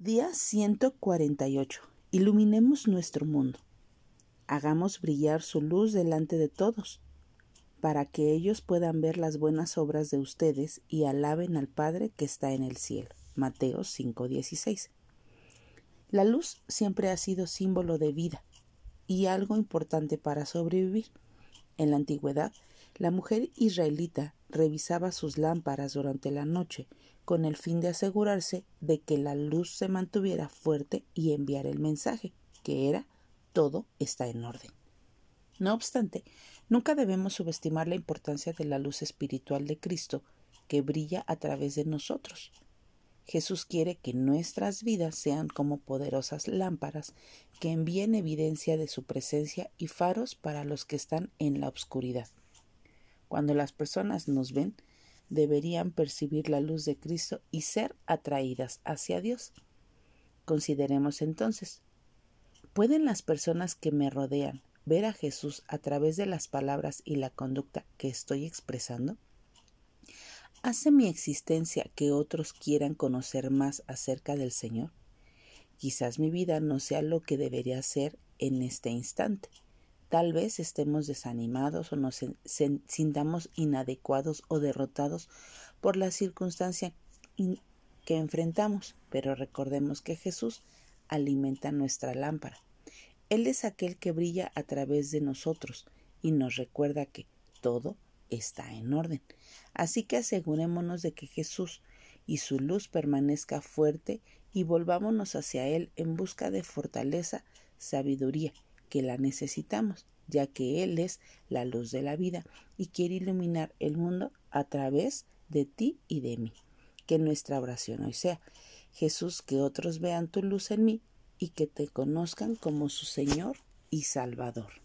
Día 148. Iluminemos nuestro mundo. Hagamos brillar su luz delante de todos, para que ellos puedan ver las buenas obras de ustedes y alaben al Padre que está en el cielo. Mateo 5:16. La luz siempre ha sido símbolo de vida y algo importante para sobrevivir. En la antigüedad, la mujer israelita revisaba sus lámparas durante la noche con el fin de asegurarse de que la luz se mantuviera fuerte y enviar el mensaje, que era todo está en orden. No obstante, nunca debemos subestimar la importancia de la luz espiritual de Cristo que brilla a través de nosotros. Jesús quiere que nuestras vidas sean como poderosas lámparas que envíen evidencia de su presencia y faros para los que están en la oscuridad. Cuando las personas nos ven, deberían percibir la luz de Cristo y ser atraídas hacia Dios. Consideremos entonces, ¿pueden las personas que me rodean ver a Jesús a través de las palabras y la conducta que estoy expresando? ¿Hace mi existencia que otros quieran conocer más acerca del Señor? Quizás mi vida no sea lo que debería ser en este instante, Tal vez estemos desanimados o nos sintamos inadecuados o derrotados por la circunstancia que enfrentamos, pero recordemos que Jesús alimenta nuestra lámpara. Él es aquel que brilla a través de nosotros y nos recuerda que todo está en orden. Así que asegurémonos de que Jesús y su luz permanezca fuerte y volvámonos hacia Él en busca de fortaleza, sabiduría que la necesitamos, ya que Él es la luz de la vida y quiere iluminar el mundo a través de ti y de mí. Que nuestra oración hoy sea, Jesús, que otros vean tu luz en mí y que te conozcan como su Señor y Salvador.